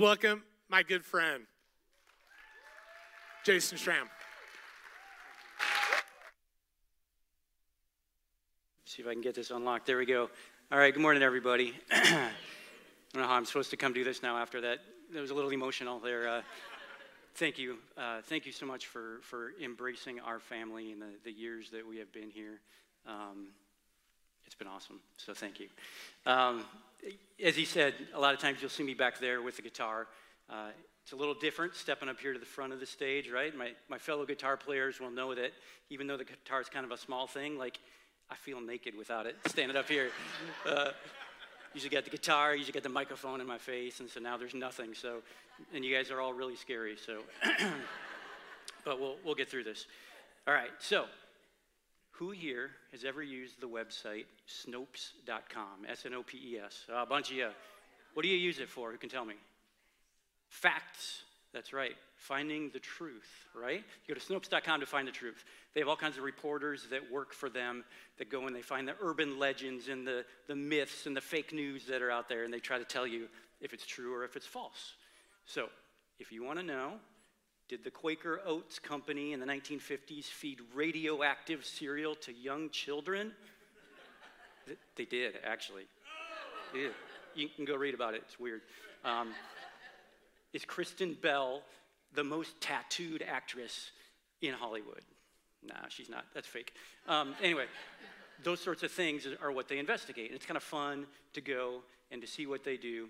welcome my good friend, Jason Schramm. See if I can get this unlocked. There we go. All right, good morning, everybody. I don't know how I'm supposed to come do this now after that. That was a little emotional there. Uh, thank you. Uh, thank you so much for, for embracing our family in the, the years that we have been here. Um, been awesome, so thank you. Um, as he said, a lot of times you'll see me back there with the guitar. Uh, it's a little different stepping up here to the front of the stage, right? My, my fellow guitar players will know that even though the guitar is kind of a small thing, like I feel naked without it standing up here. Uh, usually got the guitar, usually got the microphone in my face, and so now there's nothing. So, and you guys are all really scary. So, but we'll we'll get through this. All right. So, who here has ever used the website Snopes.com? S-N-O-P-E-S. A bunch of you. What do you use it for? Who can tell me? Facts. That's right. Finding the truth, right? You go to Snopes.com to find the truth. They have all kinds of reporters that work for them that go and they find the urban legends and the, the myths and the fake news that are out there and they try to tell you if it's true or if it's false. So, if you want to know, did the Quaker Oats Company in the 1950s feed radioactive cereal to young children? they did, actually. You can go read about it, it's weird. Um, is Kristen Bell the most tattooed actress in Hollywood? Nah, she's not. That's fake. Um, anyway, those sorts of things are what they investigate. And it's kind of fun to go and to see what they do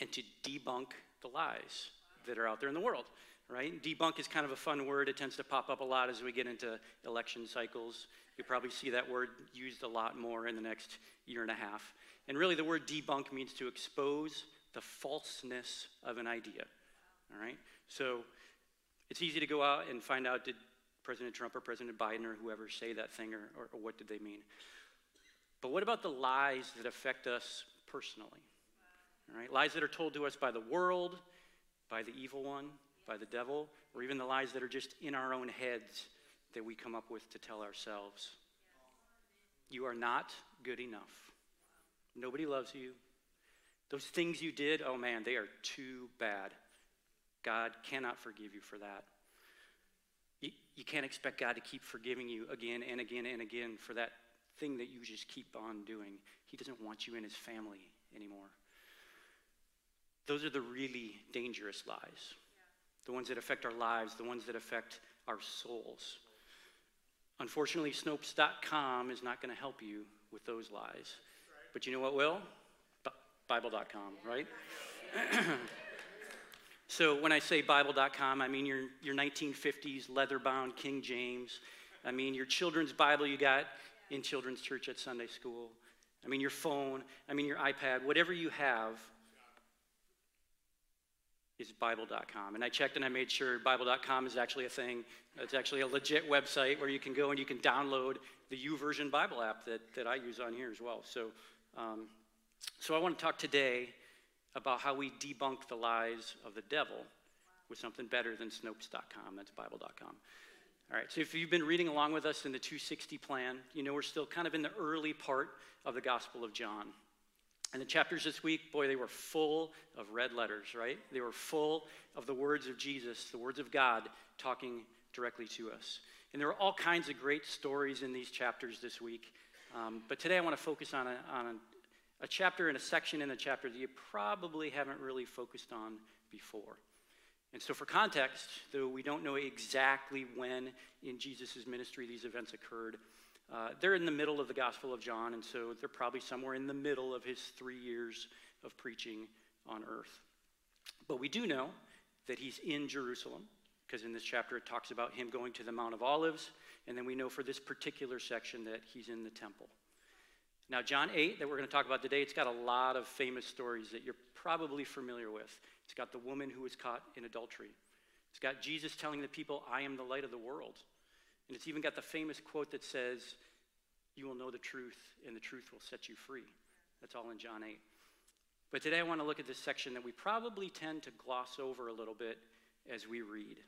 and to debunk the lies that are out there in the world, right? Debunk is kind of a fun word. It tends to pop up a lot as we get into election cycles. You'll probably see that word used a lot more in the next year and a half. And really, the word debunk means to expose the falseness of an idea. All right? So it's easy to go out and find out did President Trump or President Biden or whoever say that thing or, or, or what did they mean? But what about the lies that affect us personally? All right? Lies that are told to us by the world, by the evil one, by the devil, or even the lies that are just in our own heads that we come up with to tell ourselves. You are not good enough. Nobody loves you. Those things you did, oh man, they are too bad. God cannot forgive you for that. You, you can't expect God to keep forgiving you again and again and again for that thing that you just keep on doing. He doesn't want you in his family anymore. Those are the really dangerous lies. The ones that affect our lives, the ones that affect our souls. Unfortunately, Snopes.com is not going to help you with those lies. But you know what will? Bible.com, right? so when I say Bible.com, I mean your, your 1950s leather bound King James. I mean your children's Bible you got in children's church at Sunday school. I mean your phone. I mean your iPad. Whatever you have is Bible.com. And I checked and I made sure Bible.com is actually a thing. It's actually a legit website where you can go and you can download the YouVersion Bible app that, that I use on here as well. So um, so I want to talk today about how we debunk the lies of the devil with something better than Snopes.com. That's Bible.com. All right, so if you've been reading along with us in the 260 plan, you know we're still kind of in the early part of the Gospel of John. And the chapters this week, boy, they were full of red letters, right? They were full of the words of Jesus, the words of God talking directly to us. And there were all kinds of great stories in these chapters this week. Um, but today I want to focus on a, on a a chapter and a section in the chapter that you probably haven't really focused on before. And so, for context, though we don't know exactly when in Jesus' ministry these events occurred, uh, they're in the middle of the Gospel of John, and so they're probably somewhere in the middle of his three years of preaching on earth. But we do know that he's in Jerusalem, because in this chapter it talks about him going to the Mount of Olives, and then we know for this particular section that he's in the temple. Now, John 8, that we're going to talk about today, it's got a lot of famous stories that you're probably familiar with. It's got the woman who was caught in adultery. It's got Jesus telling the people, I am the light of the world. And it's even got the famous quote that says, You will know the truth, and the truth will set you free. That's all in John 8. But today I want to look at this section that we probably tend to gloss over a little bit as we read.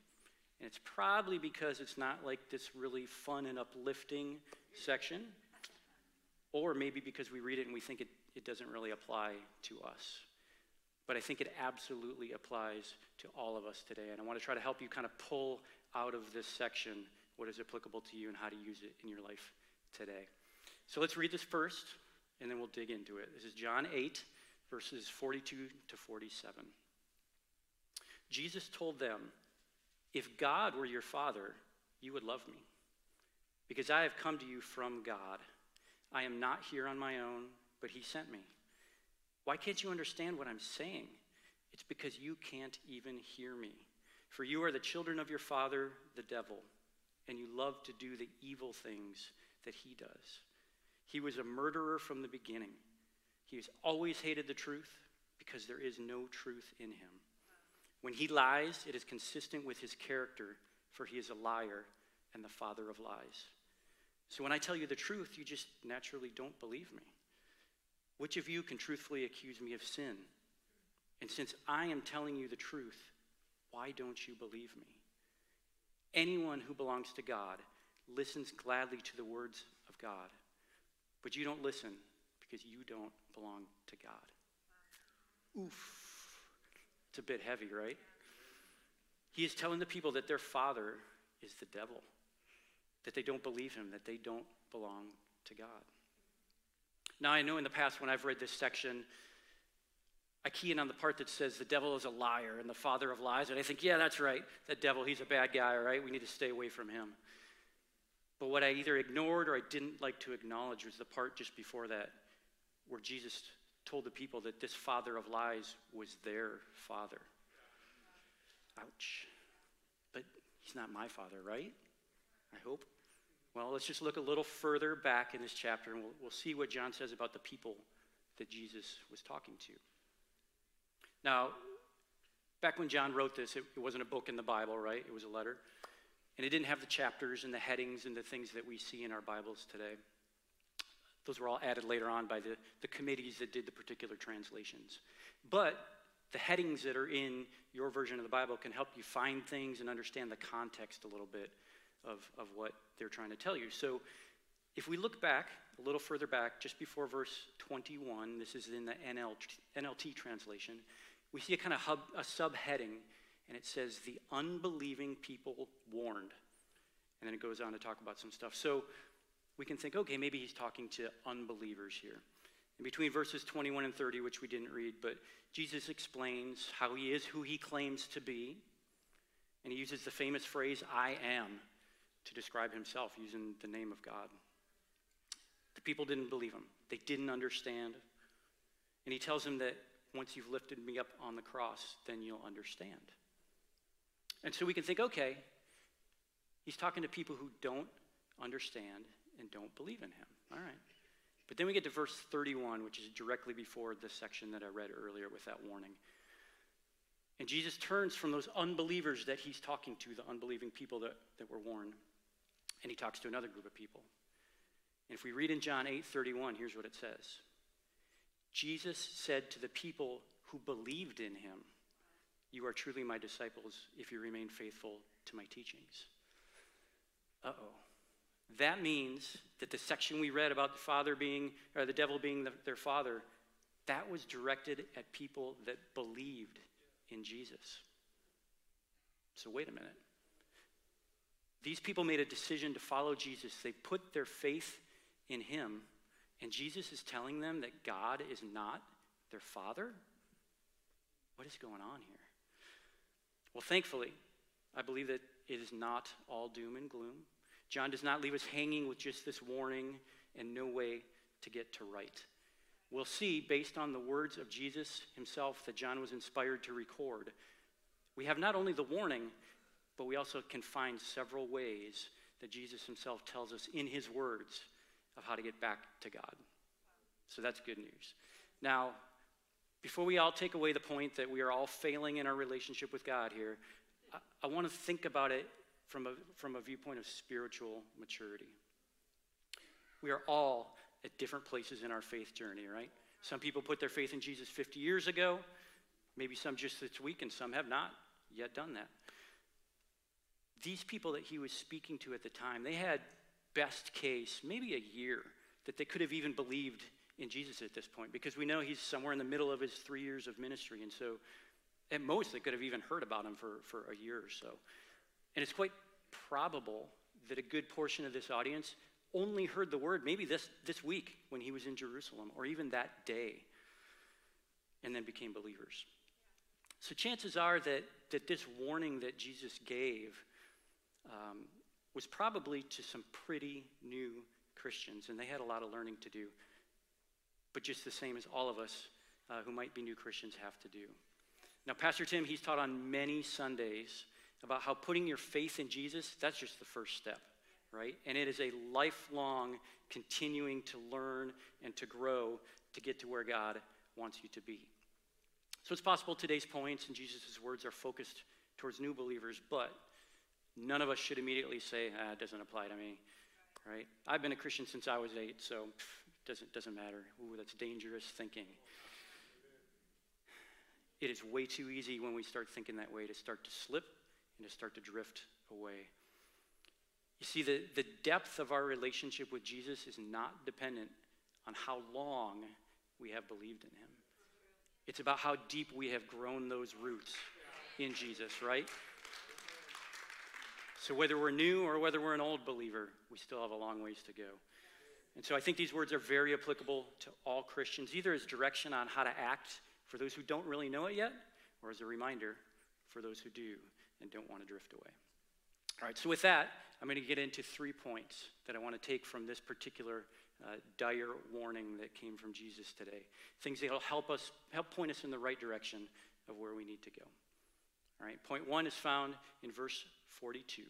And it's probably because it's not like this really fun and uplifting section or maybe because we read it and we think it, it doesn't really apply to us. but I think it absolutely applies to all of us today. And I want to try to help you kind of pull out of this section what is applicable to you and how to use it in your life today. So let's read this first, and then we'll dig into it. This is John 8, verses 42 to 47. Jesus told them, If God were your father, you would love me, because I have come to you from God. I am not here on my own, but he sent me. Why can't you understand what I'm saying? It's because you can't even hear me. For you are the children of your father, the devil, and you love to do the evil things that he does. He was a murderer from the beginning. He has always hated the truth because there is no truth in him. When he lies, it is consistent with his character, for he is a liar and the father of lies. So when I tell you the truth, you just naturally don't believe me. Which of you can truthfully accuse me of sin? And since I am telling you the truth, why don't you believe me? Anyone who belongs to God listens gladly to the words of God, but you don't listen because you don't belong to God. Oof. It's a bit heavy, right? He is telling the people that their father is the devil, that they don't believe him, that they don't belong to God. Now, I know in the past when I've read this section, I key in on the part that says the devil is a liar and the father of lies, and I think, yeah, that's right. That devil, he's a bad guy, right? We need to stay away from him. But what I either ignored or I didn't like to acknowledge was the part just before that where Jesus told the people that this father of lies was their father. Ouch. But he's not my father, right? I hope. Well, let's just look a little further back in this chapter and we'll, we'll see what John says about the people that Jesus was talking to. Now, back when John wrote this, it, it wasn't a book in the Bible, right? It was a letter. And it didn't have the chapters and the headings and the things that we see in our Bibles today. Those were all added later on by the, the committees that did the particular translations. But the headings that are in your version of the Bible can help you find things and understand the context a little bit of, of what they're trying to tell you. So if we look back, a little further back, just before verse 21, this is in the NLT, NLT translation, we see a kind of hub, a subheading, and it says, The unbelieving people warned. And then it goes on to talk about some stuff. So we can think, okay, maybe he's talking to unbelievers here. In between verses 21 and 30, which we didn't read, but Jesus explains how he is who he claims to be. And he uses the famous phrase, I am, to describe himself using the name of God. The people didn't believe him, they didn't understand. And he tells them that once you've lifted me up on the cross, then you'll understand. And so we can think, okay, he's talking to people who don't understand and don't believe in him. All right. But then we get to verse 31, which is directly before the section that I read earlier with that warning. And Jesus turns from those unbelievers that he's talking to, the unbelieving people that, that were warned, and he talks to another group of people. And if we read in John 8 31, here's what it says Jesus said to the people who believed in him, You are truly my disciples if you remain faithful to my teachings. Uh oh. That means that the section we read about the father being, or the devil being the, their father, that was directed at people that believed in Jesus. So, wait a minute. These people made a decision to follow Jesus. They put their faith in him, and Jesus is telling them that God is not their father? What is going on here? Well, thankfully, I believe that it is not all doom and gloom. John does not leave us hanging with just this warning and no way to get to right. We'll see, based on the words of Jesus himself that John was inspired to record, we have not only the warning, but we also can find several ways that Jesus himself tells us in his words of how to get back to God. So that's good news. Now, before we all take away the point that we are all failing in our relationship with God here, I, I want to think about it from a, from a viewpoint of spiritual maturity. We are all at different places in our faith journey, right? Some people put their faith in Jesus 50 years ago, maybe some just this week, and some have not yet done that these people that he was speaking to at the time, they had best case, maybe a year, that they could have even believed in Jesus at this point because we know he's somewhere in the middle of his three years of ministry. And so, at most, they could have even heard about him for, for a year or so. And it's quite probable that a good portion of this audience only heard the word maybe this, this week when he was in Jerusalem or even that day and then became believers. So, chances are that, that this warning that Jesus gave um, was probably to some pretty new Christians, and they had a lot of learning to do. But just the same as all of us uh, who might be new Christians have to do. Now, Pastor Tim, he's taught on many Sundays about how putting your faith in Jesus, that's just the first step, right? And it is a lifelong continuing to learn and to grow to get to where God wants you to be. So it's possible today's points and Jesus' words are focused towards new believers, but none of us should immediately say, ah, it doesn't apply to me, right? I've been a Christian since I was eight, so it doesn't, doesn't matter. Ooh, that's dangerous thinking. It is way too easy when we start thinking that way to start to slip and to start to drift away. You see, the, the depth of our relationship with Jesus is not dependent on how long we have believed in him. It's about how deep we have grown those roots in Jesus, right? So whether we're new or whether we're an old believer, we still have a long ways to go. And so I think these words are very applicable to all Christians, either as direction on how to act for those who don't really know it yet, or as a reminder for those who do and don't want to drift away. All right, so with that, I'm going to get into three points that I want to take from this particular uh, dire warning that came from Jesus today. Things that will help us, help point us in the right direction of where we need to go. All right, point one is found in verse 42.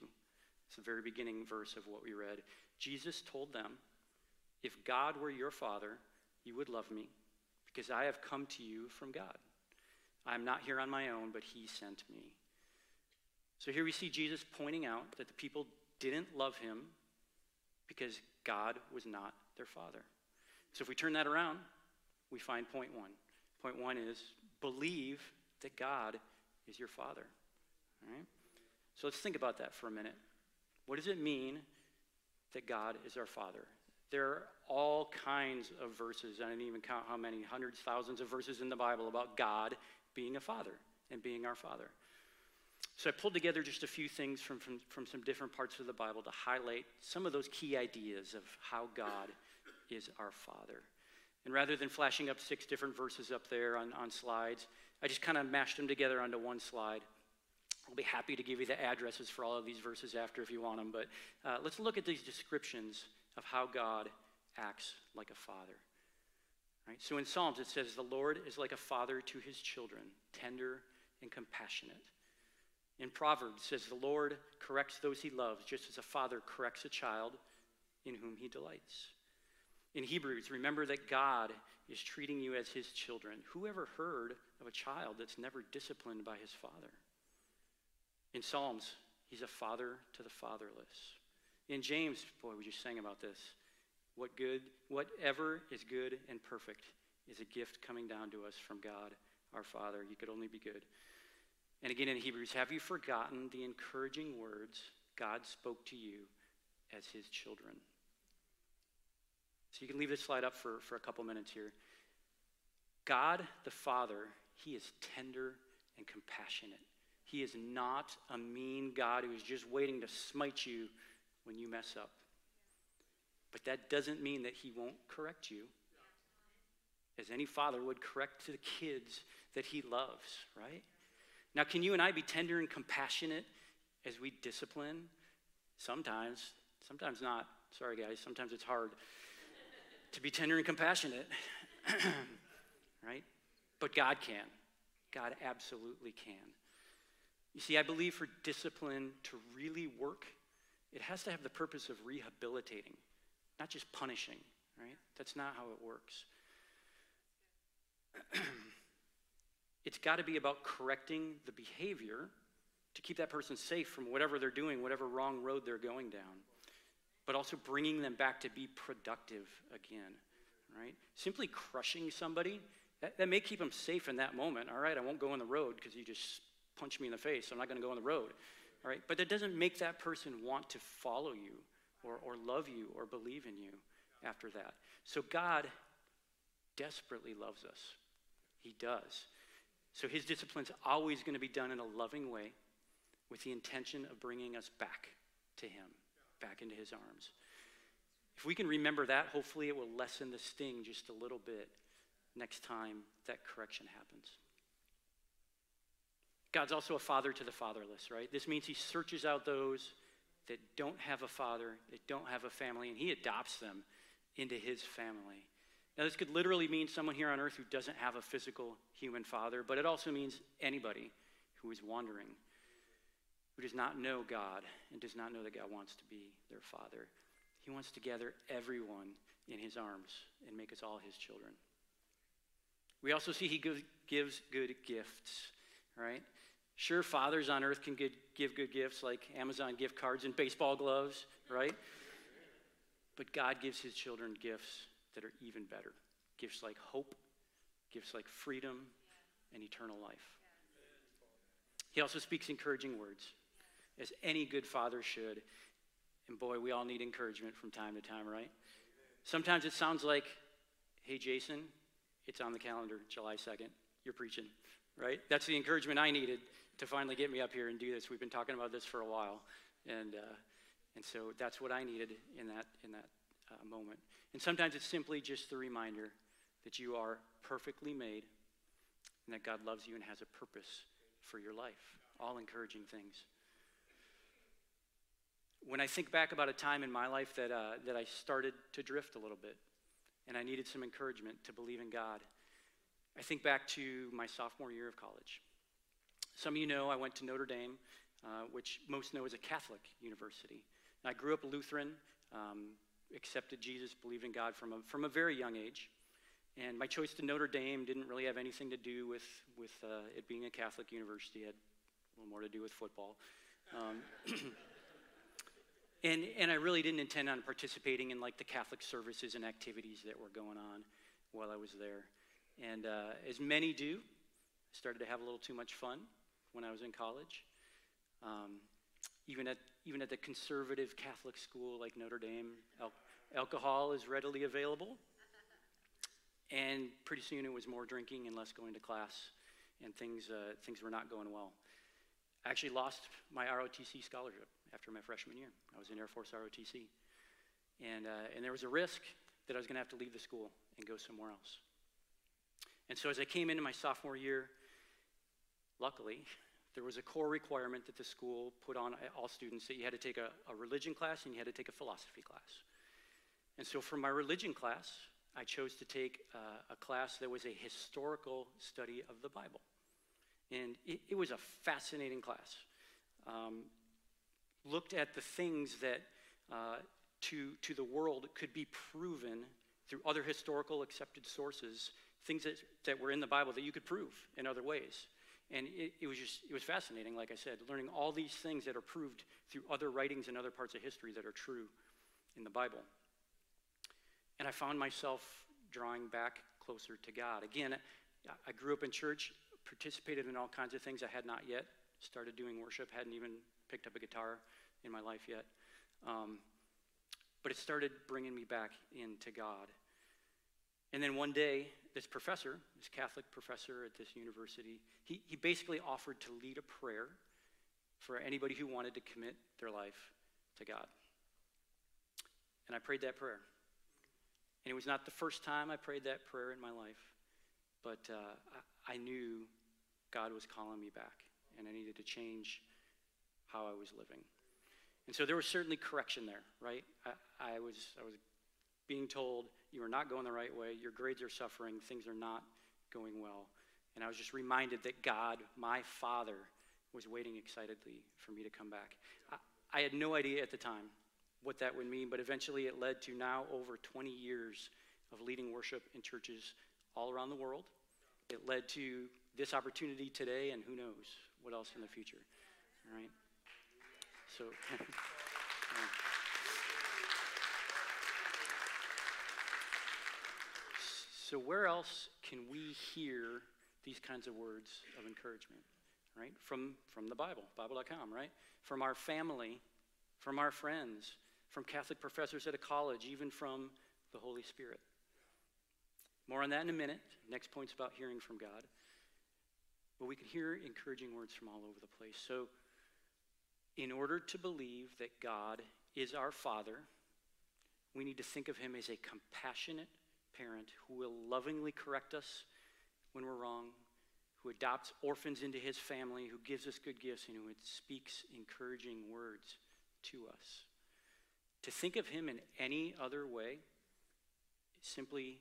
It's the very beginning verse of what we read. Jesus told them, If God were your father, you would love me, because I have come to you from God. I am not here on my own, but he sent me. So here we see Jesus pointing out that the people didn't love him because God was not their father. So if we turn that around, we find point one. Point one is believe that God is your father. All right? So let's think about that for a minute. What does it mean that God is our father? There are all kinds of verses, I didn't even count how many, hundreds, thousands of verses in the Bible about God being a father and being our father. So I pulled together just a few things from, from, from some different parts of the Bible to highlight some of those key ideas of how God is our Father. And rather than flashing up six different verses up there on, on slides, I just kind of mashed them together onto one slide. I'll be happy to give you the addresses for all of these verses after if you want them, but uh, let's look at these descriptions of how God acts like a father. Right? So in Psalms it says, The Lord is like a father to his children, tender and compassionate. In Proverbs, it says, The Lord corrects those he loves, just as a father corrects a child in whom he delights. In Hebrews, remember that God is treating you as his children. Who ever heard of a child that's never disciplined by his father? In Psalms, he's a father to the fatherless. In James, boy, we just sang about this. What good, whatever is good and perfect is a gift coming down to us from God, our Father. You could only be good. And again in Hebrews, have you forgotten the encouraging words God spoke to you as his children? So you can leave this slide up for, for a couple minutes here. God the Father, he is tender and compassionate. He is not a mean God who is just waiting to smite you when you mess up. But that doesn't mean that he won't correct you. As any father would correct the kids that he loves, right? Now, can you and I be tender and compassionate as we discipline? Sometimes, sometimes not. Sorry, guys, sometimes it's hard to be tender and compassionate, right? But God can. God absolutely can. You see, I believe for discipline to really work, it has to have the purpose of rehabilitating, not just punishing, right? That's not how it works. It's got to be about correcting the behavior to keep that person safe from whatever they're doing, whatever wrong road they're going down, but also bringing them back to be productive again, right? Simply crushing somebody, that, that may keep them safe in that moment. All right, I won't go on the road because you just punched me in the face. I'm not going to go on the road. All right, but that doesn't make that person want to follow you or, or love you or believe in you after that. So God desperately loves us. He does. So his discipline's always going to be done in a loving way with the intention of bringing us back to him, back into his arms. If we can remember that, hopefully it will lessen the sting just a little bit next time that correction happens. God's also a father to the fatherless, right? This means he searches out those that don't have a father, that don't have a family, and he adopts them into his family. Now, this could literally mean someone here on earth who doesn't have a physical human father, but it also means anybody who is wandering, who does not know God and does not know that God wants to be their father. He wants to gather everyone in his arms and make us all his children. We also see he gives good gifts, right? Sure, fathers on earth can give good gifts like Amazon gift cards and baseball gloves, right? But God gives his children gifts that are even better gifts like hope, gifts like freedom, and eternal life. He also speaks encouraging words, as any good father should. And boy, we all need encouragement from time to time, right? Sometimes it sounds like, hey, Jason, it's on the calendar, July 2nd. You're preaching, right? That's the encouragement I needed to finally get me up here and do this. We've been talking about this for a while. And, uh, and so that's what I needed in that, in that uh, moment. And sometimes it's simply just the reminder that you are perfectly made and that God loves you and has a purpose for your life. All encouraging things. When I think back about a time in my life that, uh, that I started to drift a little bit and I needed some encouragement to believe in God, I think back to my sophomore year of college. Some of you know I went to Notre Dame, uh, which most know is a Catholic university. I grew up Lutheran. Um, accepted Jesus, believed in God from a, from a very young age. And my choice to Notre Dame didn't really have anything to do with, with uh, it being a Catholic university. It had a little more to do with football. Um, and, and I really didn't intend on participating in like the Catholic services and activities that were going on while I was there. And uh, as many do, I started to have a little too much fun when I was in college. Um, even at, even at the conservative Catholic school like Notre Dame, al- alcohol is readily available. And pretty soon it was more drinking and less going to class, and things, uh, things were not going well. I actually lost my ROTC scholarship after my freshman year. I was in Air Force ROTC. And, uh, and there was a risk that I was going to have to leave the school and go somewhere else. And so as I came into my sophomore year, luckily, there was a core requirement that the school put on all students that you had to take a, a religion class and you had to take a philosophy class. And so for my religion class, I chose to take uh, a class that was a historical study of the Bible. And it, it was a fascinating class. Um, looked at the things that uh, to, to the world could be proven through other historical accepted sources, things that, that were in the Bible that you could prove in other ways. And it, it, was just, it was fascinating, like I said, learning all these things that are proved through other writings and other parts of history that are true in the Bible. And I found myself drawing back closer to God. Again, I grew up in church, participated in all kinds of things I had not yet started doing worship, hadn't even picked up a guitar in my life yet. Um, but it started bringing me back into God. And then one day, this professor, this Catholic professor at this university, he, he basically offered to lead a prayer for anybody who wanted to commit their life to God. And I prayed that prayer. And it was not the first time I prayed that prayer in my life, but uh, I, I knew God was calling me back, and I needed to change how I was living. And so there was certainly correction there, right? I, I was, I was being told, you are not going the right way, your grades are suffering, things are not going well. And I was just reminded that God, my Father, was waiting excitedly for me to come back. I, I had no idea at the time what that would mean, but eventually it led to now over 20 years of leading worship in churches all around the world. It led to this opportunity today, and who knows what else in the future. All right? So. So, where else can we hear these kinds of words of encouragement? Right? From, from the Bible, Bible.com, right? From our family, from our friends, from Catholic professors at a college, even from the Holy Spirit. More on that in a minute. Next point's about hearing from God. But we can hear encouraging words from all over the place. So, in order to believe that God is our Father, we need to think of Him as a compassionate parent who will lovingly correct us when we're wrong, who adopts orphans into His family, who gives us good gifts, and who speaks encouraging words to us. To think of Him in any other way simply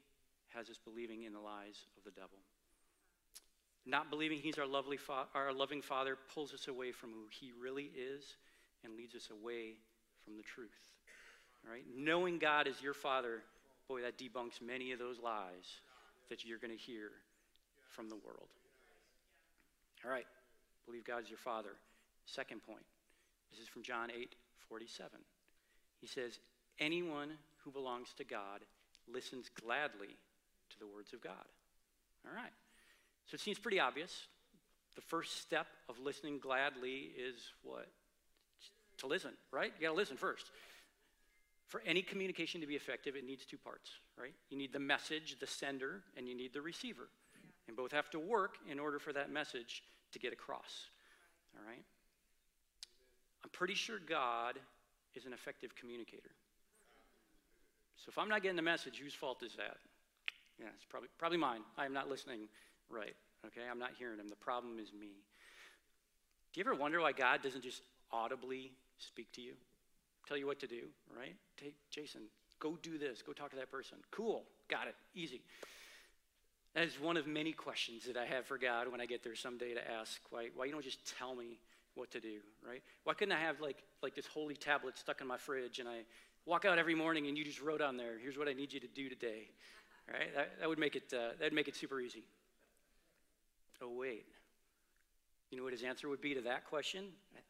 has us believing in the lies of the devil. Not believing he's our, lovely fa- our loving Father pulls us away from who he really is and leads us away from the truth. All right? Knowing God is your Father, boy, that debunks many of those lies that you're going to hear from the world. All right, believe God is your Father. Second point. This is from John 8 47. He says, Anyone who belongs to God listens gladly to the words of God. All right. So it seems pretty obvious. The first step of listening gladly is what? To listen, right? You got to listen first. For any communication to be effective, it needs two parts, right? You need the message, the sender, and you need the receiver. And both have to work in order for that message to get across. All right? I'm pretty sure God is an effective communicator. So if I'm not getting the message, whose fault is that? Yeah, it's probably, probably mine. I am not listening right. Okay, I'm not hearing him. The problem is me. Do you ever wonder why God doesn't just audibly speak to you? Tell you what to do, right? Take Jason, go do this, go talk to that person. Cool, got it, easy. That is one of many questions that I have for God when I get there someday to ask why, why you don't just tell me what to do, right? Why couldn't I have like, like this holy tablet stuck in my fridge and I walk out every morning and you just wrote on there, here's what I need you to do today, right? That, that would make it, uh, that'd make it super easy. Oh, wait. You know what his answer would be to that question?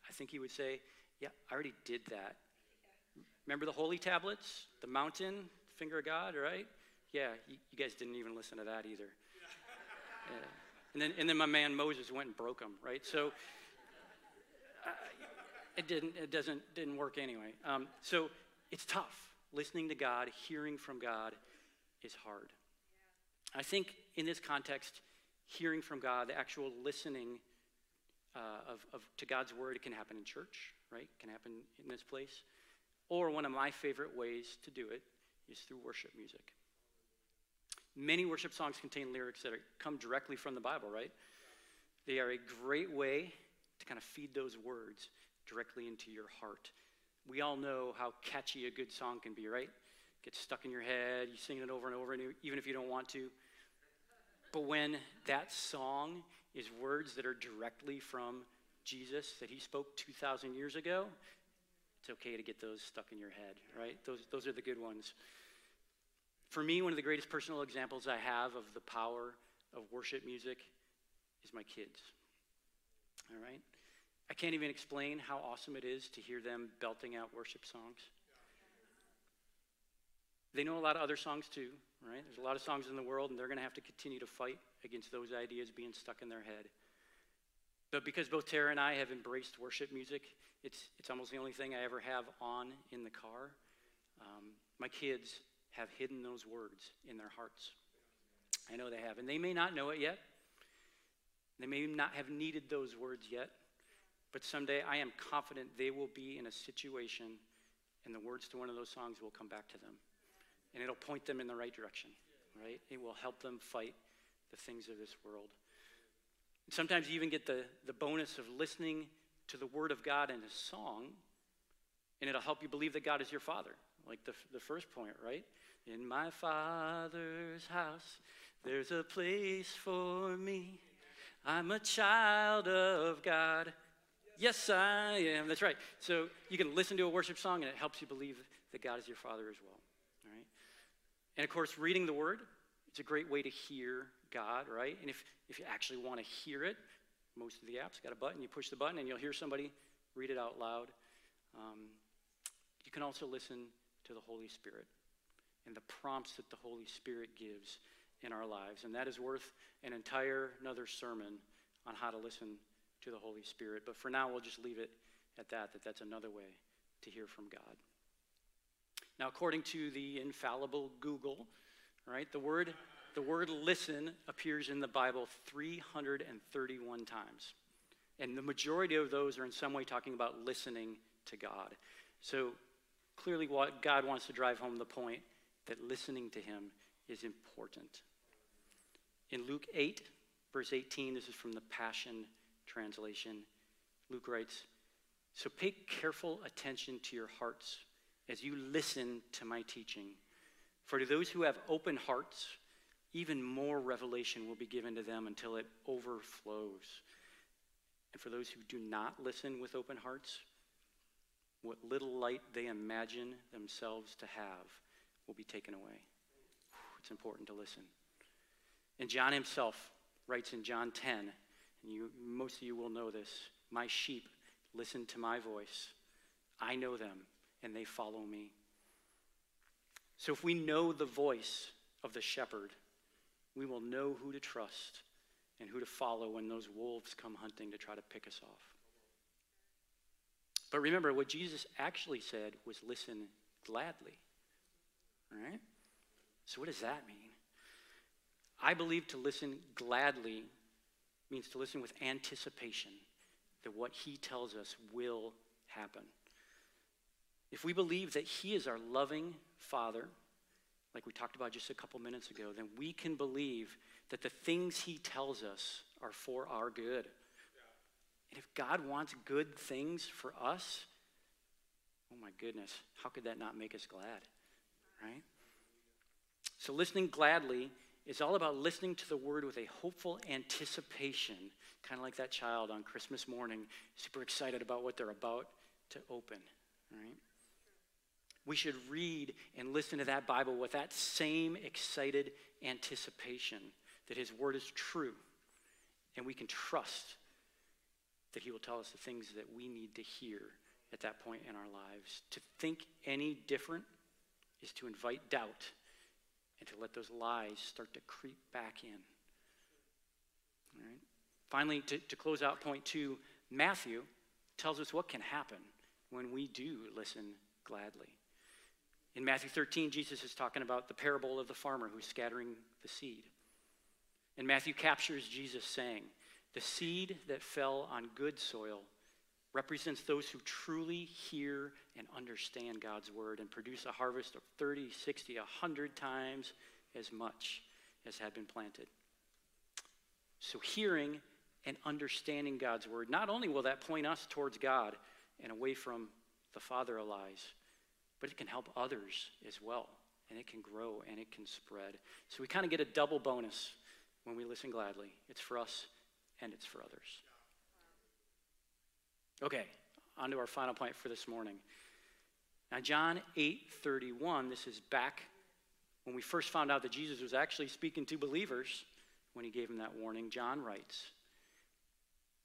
I think he would say, Yeah, I already did that. Remember the holy tablets, the mountain, finger of God, right? Yeah, you, you guys didn't even listen to that either. Yeah. And, then, and then my man Moses went and broke them, right? So uh, it didn't, it doesn't, didn't work anyway. Um, so it's tough. Listening to God, hearing from God is hard. I think in this context, hearing from God, the actual listening uh, of, of, to God's word, it can happen in church, right? It can happen in this place. Or one of my favorite ways to do it is through worship music. Many worship songs contain lyrics that are, come directly from the Bible, right? They are a great way to kind of feed those words directly into your heart. We all know how catchy a good song can be, right? Gets stuck in your head, you sing it over and over, and even if you don't want to. But when that song is words that are directly from Jesus that he spoke 2,000 years ago, it's okay to get those stuck in your head, right? Those, those are the good ones. For me, one of the greatest personal examples I have of the power of worship music is my kids. All right? I can't even explain how awesome it is to hear them belting out worship songs. They know a lot of other songs too, right? There's a lot of songs in the world, and they're going to have to continue to fight against those ideas being stuck in their head. But because both Tara and I have embraced worship music, it's, it's almost the only thing I ever have on in the car. Um, my kids have hidden those words in their hearts. I know they have. And they may not know it yet. They may not have needed those words yet. But someday I am confident they will be in a situation and the words to one of those songs will come back to them and it'll point them in the right direction, right? It will help them fight the things of this world. Sometimes you even get the, the bonus of listening to the Word of God in a song, and it'll help you believe that God is your Father, like the, the first point, right? In my Father's house, there's a place for me. I'm a child of God. Yes, I am. That's right. So you can listen to a worship song, and it helps you believe that God is your Father as well. And of course, reading the word, it's a great way to hear God, right? And if, if you actually want to hear it, most of the apps got a button. You push the button and you'll hear somebody read it out loud. Um, you can also listen to the Holy Spirit and the prompts that the Holy Spirit gives in our lives. And that is worth an entire another sermon on how to listen to the Holy Spirit. But for now, we'll just leave it at that, that that's another way to hear from God. Now, according to the infallible Google, right, the word, the word listen appears in the Bible 331 times. And the majority of those are in some way talking about listening to God. So clearly, what God wants to drive home the point that listening to Him is important. In Luke 8, verse 18, this is from the Passion Translation. Luke writes, So pay careful attention to your hearts as you listen to my teaching. For to those who have open hearts, even more revelation will be given to them until it overflows. And for those who do not listen with open hearts, what little light they imagine themselves to have will be taken away. It's important to listen. And John himself writes in John 10, and you, most of you will know this My sheep listen to my voice. I know them, and they follow me. So if we know the voice of the shepherd, we will know who to trust and who to follow when those wolves come hunting to try to pick us off. But remember, what Jesus actually said was listen gladly. All right? So, what does that mean? I believe to listen gladly means to listen with anticipation that what he tells us will happen. If we believe that he is our loving father, like we talked about just a couple minutes ago, then we can believe that the things he tells us are for our good. And if God wants good things for us, oh my goodness, how could that not make us glad? Right? So, listening gladly is all about listening to the word with a hopeful anticipation, kind of like that child on Christmas morning, super excited about what they're about to open. Right? We should read and listen to that Bible with that same excited anticipation that His Word is true and we can trust that He will tell us the things that we need to hear at that point in our lives. To think any different is to invite doubt and to let those lies start to creep back in. All right? Finally, to, to close out point two, Matthew tells us what can happen when we do listen gladly. In Matthew 13, Jesus is talking about the parable of the farmer who's scattering the seed. And Matthew captures Jesus saying, The seed that fell on good soil represents those who truly hear and understand God's word and produce a harvest of 30, 60, 100 times as much as had been planted. So, hearing and understanding God's word, not only will that point us towards God and away from the father of lies, but it can help others as well. And it can grow and it can spread. So we kind of get a double bonus when we listen gladly it's for us and it's for others. Okay, on to our final point for this morning. Now, John 8 31, this is back when we first found out that Jesus was actually speaking to believers when he gave them that warning. John writes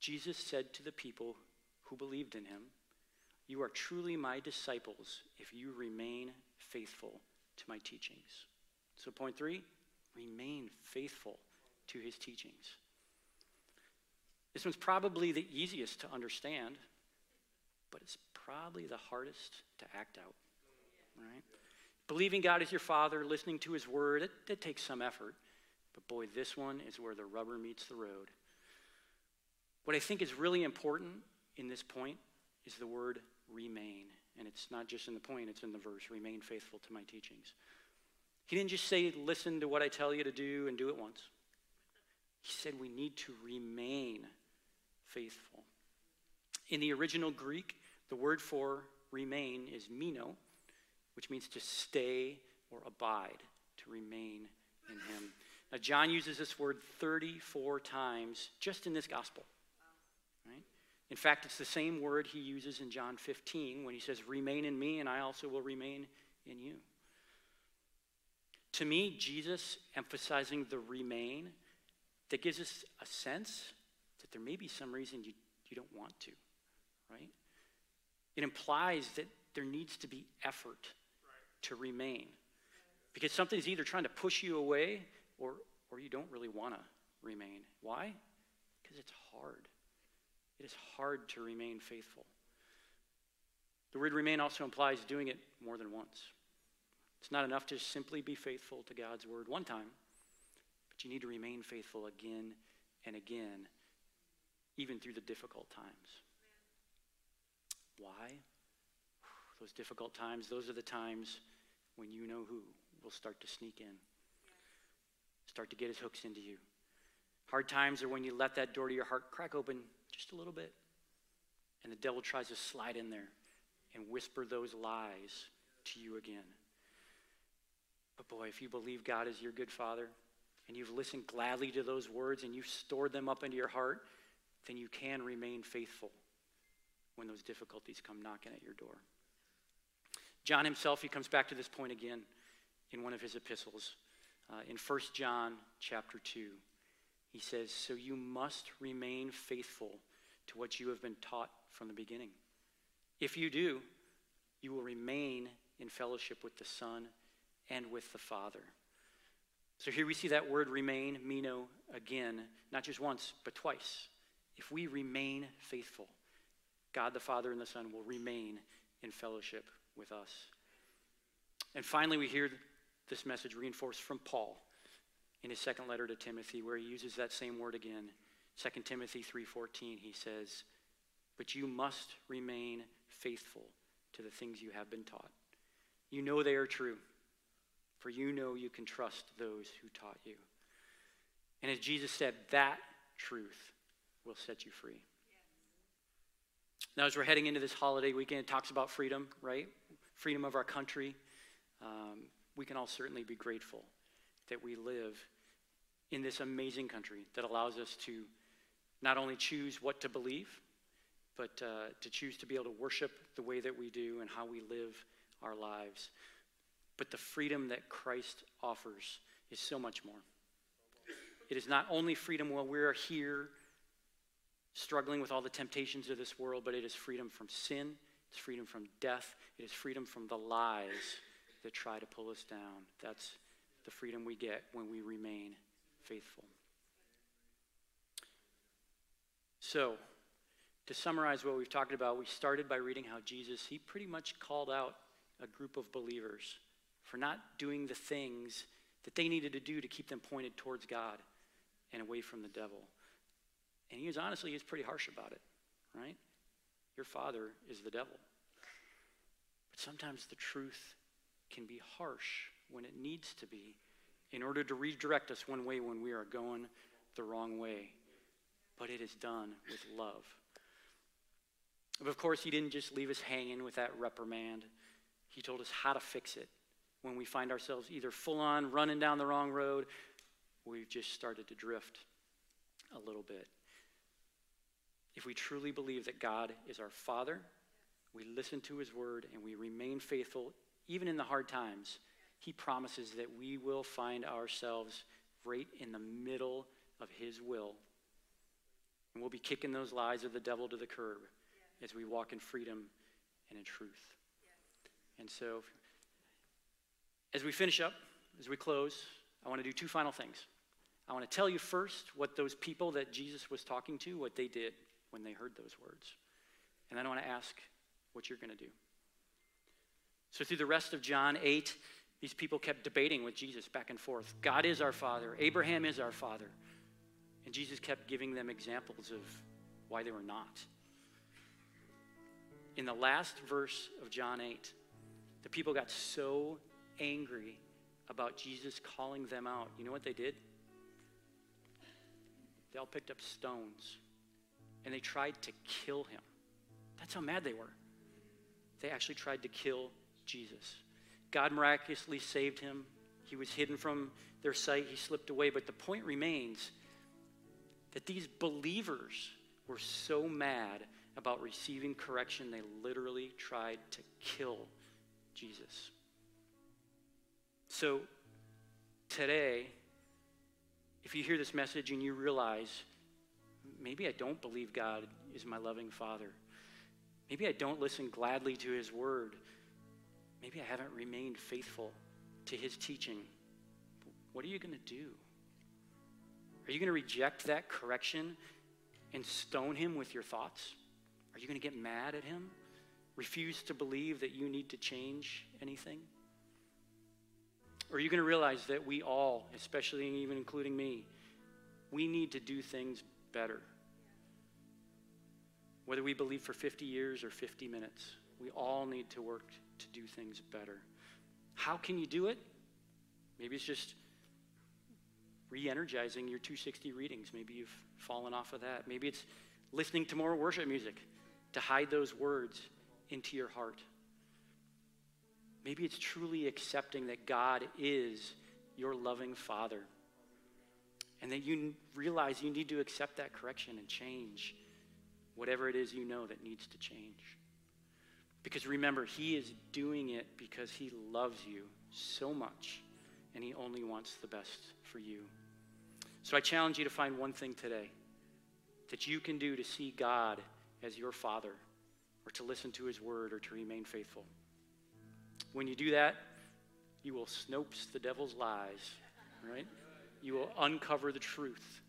Jesus said to the people who believed in him, you are truly my disciples if you remain faithful to my teachings. So, point three remain faithful to his teachings. This one's probably the easiest to understand, but it's probably the hardest to act out. Right? Believing God is your father, listening to his word, it, it takes some effort. But boy, this one is where the rubber meets the road. What I think is really important in this point is the word remain. And it's not just in the point, it's in the verse remain faithful to my teachings. He didn't just say, listen to what I tell you to do and do it once. He said we need to remain faithful. In the original Greek, the word for remain is meno, which means to stay or abide, to remain in Him. Now, John uses this word 34 times just in this gospel. In fact, it's the same word he uses in John 15 when he says, Remain in me, and I also will remain in you. To me, Jesus emphasizing the remain, that gives us a sense that there may be some reason you, you don't want to, right? It implies that there needs to be effort to remain. Because something's either trying to push you away or, or you don't really want to remain. Why? Because it's hard. It is hard to remain faithful. The word remain also implies doing it more than once. It's not enough to simply be faithful to God's word one time, But you need to remain faithful again and again, even through the difficult times. Why? Those difficult times, those are the times when you know who will start to sneak in, start to get his hooks into you. Hard times are when you let that door to your heart crack open just a little bit, and the devil tries to slide in there and whisper those lies to you again. But boy, if you believe God is your good father, and you've listened gladly to those words and you've stored them up into your heart, then you can remain faithful when those difficulties come knocking at your door. John himself, he comes back to this point again in one of his epistles. Uh, in 1 John chapter 2, he says, So you must remain faithful to what you have been taught from the beginning. If you do, you will remain in fellowship with the Son and with the Father. So here we see that word remain, meno, again, not just once, but twice. If we remain faithful, God the Father and the Son will remain in fellowship with us. And finally, we hear this message reinforced from Paul in his second letter to Timothy, where he uses that same word again. 2 Timothy 3:14, he says, "But you must remain faithful to the things you have been taught. You know they are true, for you know you can trust those who taught you." And as Jesus said, that truth will set you free. Now, as we're heading into this holiday weekend, it talks about freedom, right? Freedom of our country. Um, we can all certainly be grateful that we live in this amazing country that allows us to not only choose what to believe, but uh, to choose to be able to worship the way that we do and how we live our lives. But the freedom that Christ offers is so much more. It is not only freedom while we're here struggling with all the temptations of this world, but it is freedom from sin, it's freedom from death, it is freedom from the lies that try to pull us down. That's the freedom we get when we remain faithful. So, to summarize what we've talked about, we started by reading how Jesus, he pretty much called out a group of believers for not doing the things that they needed to do to keep them pointed towards God and away from the devil. And he was honestly, he was pretty harsh about it, right? Your father is the devil. But sometimes the truth can be harsh when it needs to be in order to redirect us one way when we are going the wrong way. But it is done with love. But of course, he didn't just leave us hanging with that reprimand. He told us how to fix it when we find ourselves either full on running down the wrong road, we've just started to drift a little bit. If we truly believe that God is our Father, we listen to His word, and we remain faithful even in the hard times, He promises that we will find ourselves right in the middle of His will. And we'll be kicking those lies of the devil to the curb as we walk in freedom and in truth. And so, as we finish up, as we close, I want to do two final things. I want to tell you first what those people that Jesus was talking to, what they did when they heard those words. And then I want to ask what you're going to do. So, through the rest of John 8, these people kept debating with Jesus back and forth. God is our Father, Abraham is our Father. And Jesus kept giving them examples of why they were not. In the last verse of John 8, the people got so angry about Jesus calling them out. You know what they did? They all picked up stones and they tried to kill him. That's how mad they were. They actually tried to kill Jesus. God miraculously saved him. He was hidden from their sight. He slipped away. But the point remains that these believers were so mad about receiving correction, they literally tried to kill Jesus. So, today, if you hear this message and you realize maybe I don't believe God is my loving Father. Maybe I don't listen gladly to His word. Maybe I haven't remained faithful to His teaching. What are you going to do? Are you going to reject that correction and stone Him with your thoughts? Are you going to get mad at Him? Refuse to believe that you need to change anything? Or are you're going to realize that we all, especially even including me, we need to do things better. Whether we believe for 50 years or 50 minutes, we all need to work to do things better. How can you do it? Maybe it's just re energizing your 260 readings. Maybe you've fallen off of that. Maybe it's listening to more worship music to hide those words into your heart. Maybe it's truly accepting that God is your loving Father and that you realize you need to accept that correction and change whatever it is you know that needs to change. Because remember, He is doing it because He loves you so much and He only wants the best for you. So I challenge you to find one thing today that you can do to see God as your Father or to listen to His word or to remain faithful. When you do that, you will snopes the devil's lies, right? You will uncover the truth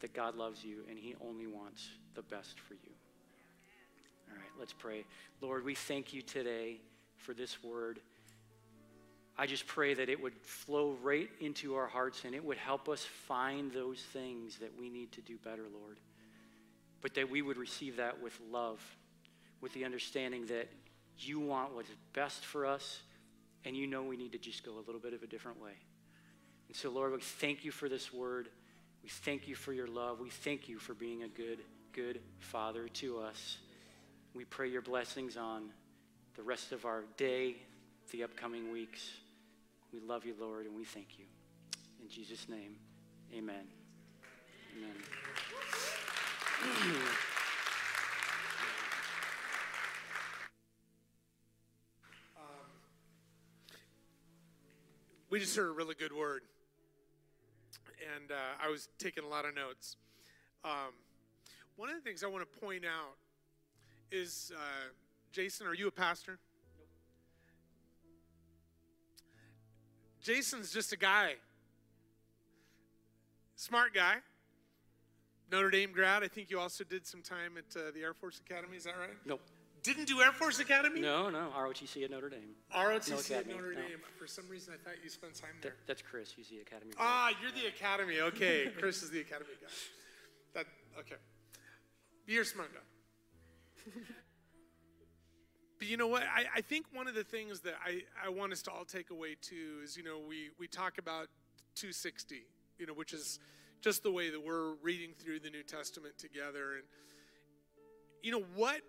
that God loves you and He only wants the best for you. All right, let's pray. Lord, we thank you today for this word. I just pray that it would flow right into our hearts and it would help us find those things that we need to do better, Lord. But that we would receive that with love, with the understanding that you want what's best for us and you know we need to just go a little bit of a different way. And so, Lord, we thank you for this word. We thank you for your love. We thank you for being a good, good Father to us. We pray your blessings on the rest of our day, the upcoming weeks. We love you, Lord, and we thank you. In Jesus' name, amen. Amen. we just heard a really good word. And uh, I was taking a lot of notes. Um, one of the things I want to point out is uh, Jason, are you a pastor? Jason's just a guy, smart guy, Notre Dame grad. I think you also did some time at uh, the Air Force Academy. Is that right? Nope. Didn't do Air Force Academy? No, no, ROTC at Notre Dame. ROTC No at Notre no. Dame. For some reason, I thought you spent time That, there. that's Chris, who's the Academy. Ah, you're the Academy. Okay, Chris is the Academy guy. That okay. You're a smart guy. But you know what? I, I think one of the things that I, I want us to all take away too is, you know, we, we talk about 260, you know, which is just the way that we're reading through the New Testament together. And, you know, what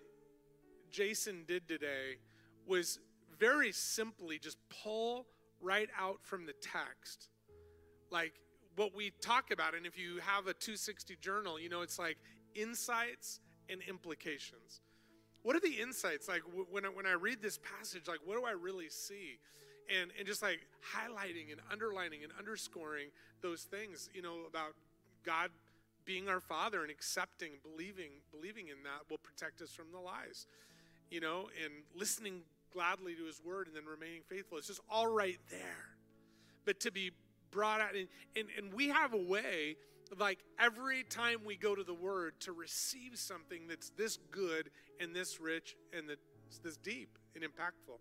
Jason did today was very simply just pull right out from the text. Like what we talk about. And if you have a 260 journal, you know, it's like insights and implications. What are the insights? Like when I, when I read this passage, like what do I really see? And, and just like highlighting and underlining and underscoring those things, you know, about God being our Father and accepting, believing, believing in that will protect us from the lies, you know, and listening gladly to His word and then remaining faithful. It's just all right there. But to be brought out, and, and, and we have a way, like every time we go to the Word, to receive something that's this good and this rich and that's this deep and impactful.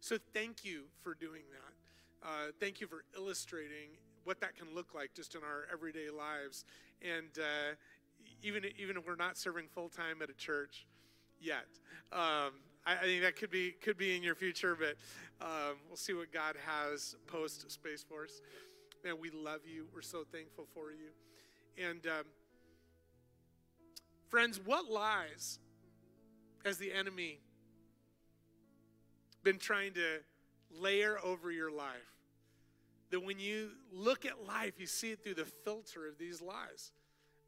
So thank you for doing that. Uh, thank you for illustrating what that can look like just in our everyday lives. And uh, even even if we're not serving full time at a church yet, um, I, I think that could be could be in your future. But um, we'll see what God has post Space Force. Man, we love you. We're so thankful for you. And um, friends, what lies has the enemy been trying to layer over your life? That when you look at life, you see it through the filter of these lies.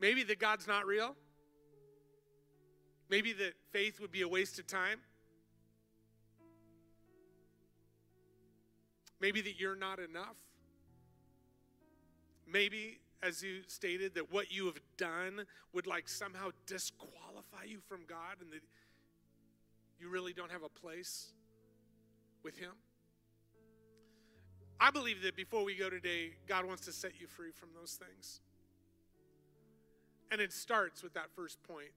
Maybe that God's not real. Maybe that faith would be a waste of time. Maybe that you're not enough. Maybe, as you stated, that what you have done would like somehow disqualify you from God and that you really don't have a place with Him. I believe that before we go today, God wants to set you free from those things. And it starts with that first point.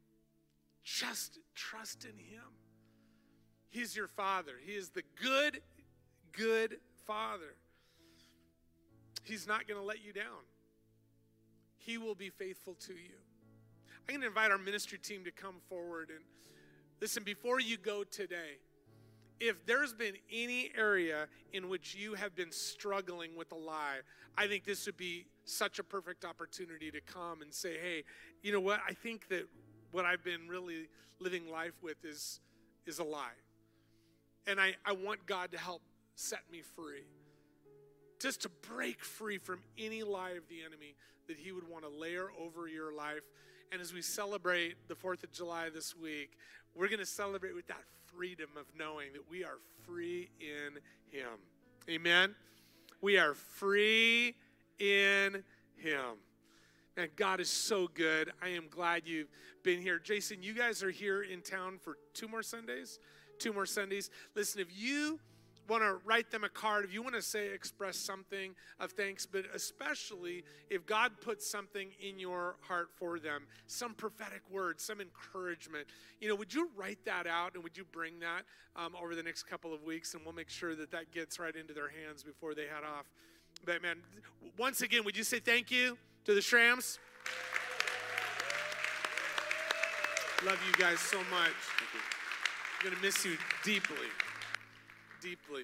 Just trust in Him. He's your Father. He is the good, good Father. He's not going to let you down. He will be faithful to you. I'm going to invite our ministry team to come forward and listen, before you go today, if there's been any area in which you have been struggling with a lie, I think this would be such a perfect opportunity to come and say, hey, you know what? I think that what I've been really living life with is, is a lie. And I, I want God to help set me free. Just to break free from any lie of the enemy that he would want to layer over your life. And as we celebrate the 4th of July this week, we're going to celebrate with that freedom of knowing that we are free in him. Amen. We are free in him. And God is so good. I am glad you've been here. Jason, you guys are here in town for two more Sundays? Two more Sundays. Listen, if you want to write them a card, if you want to say, express something of thanks, but especially if God puts something in your heart for them, some prophetic word, some encouragement, you know, would you write that out and would you bring that um, over the next couple of weeks? And we'll make sure that that gets right into their hands before they head off. But man, once again, would you say thank you to the Shrams? Love you guys so much. I'm going to miss you deeply deeply.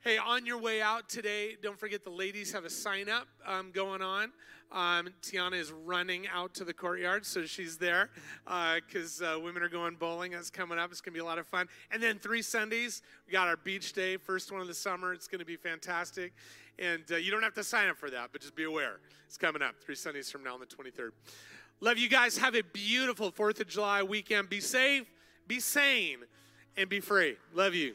Hey, on your way out today, don't forget the ladies have a sign up um, going on. Um, Tiana is running out to the courtyard, so she's there because uh, uh, women are going bowling. That's coming up. It's going to be a lot of fun. And then three Sundays, we got our beach day, first one of the summer. It's going to be fantastic. And uh, you don't have to sign up for that, but just be aware. It's coming up three Sundays from now on the 23rd. Love you guys. Have a beautiful 4th of July weekend. Be safe, be sane, and be free. Love you.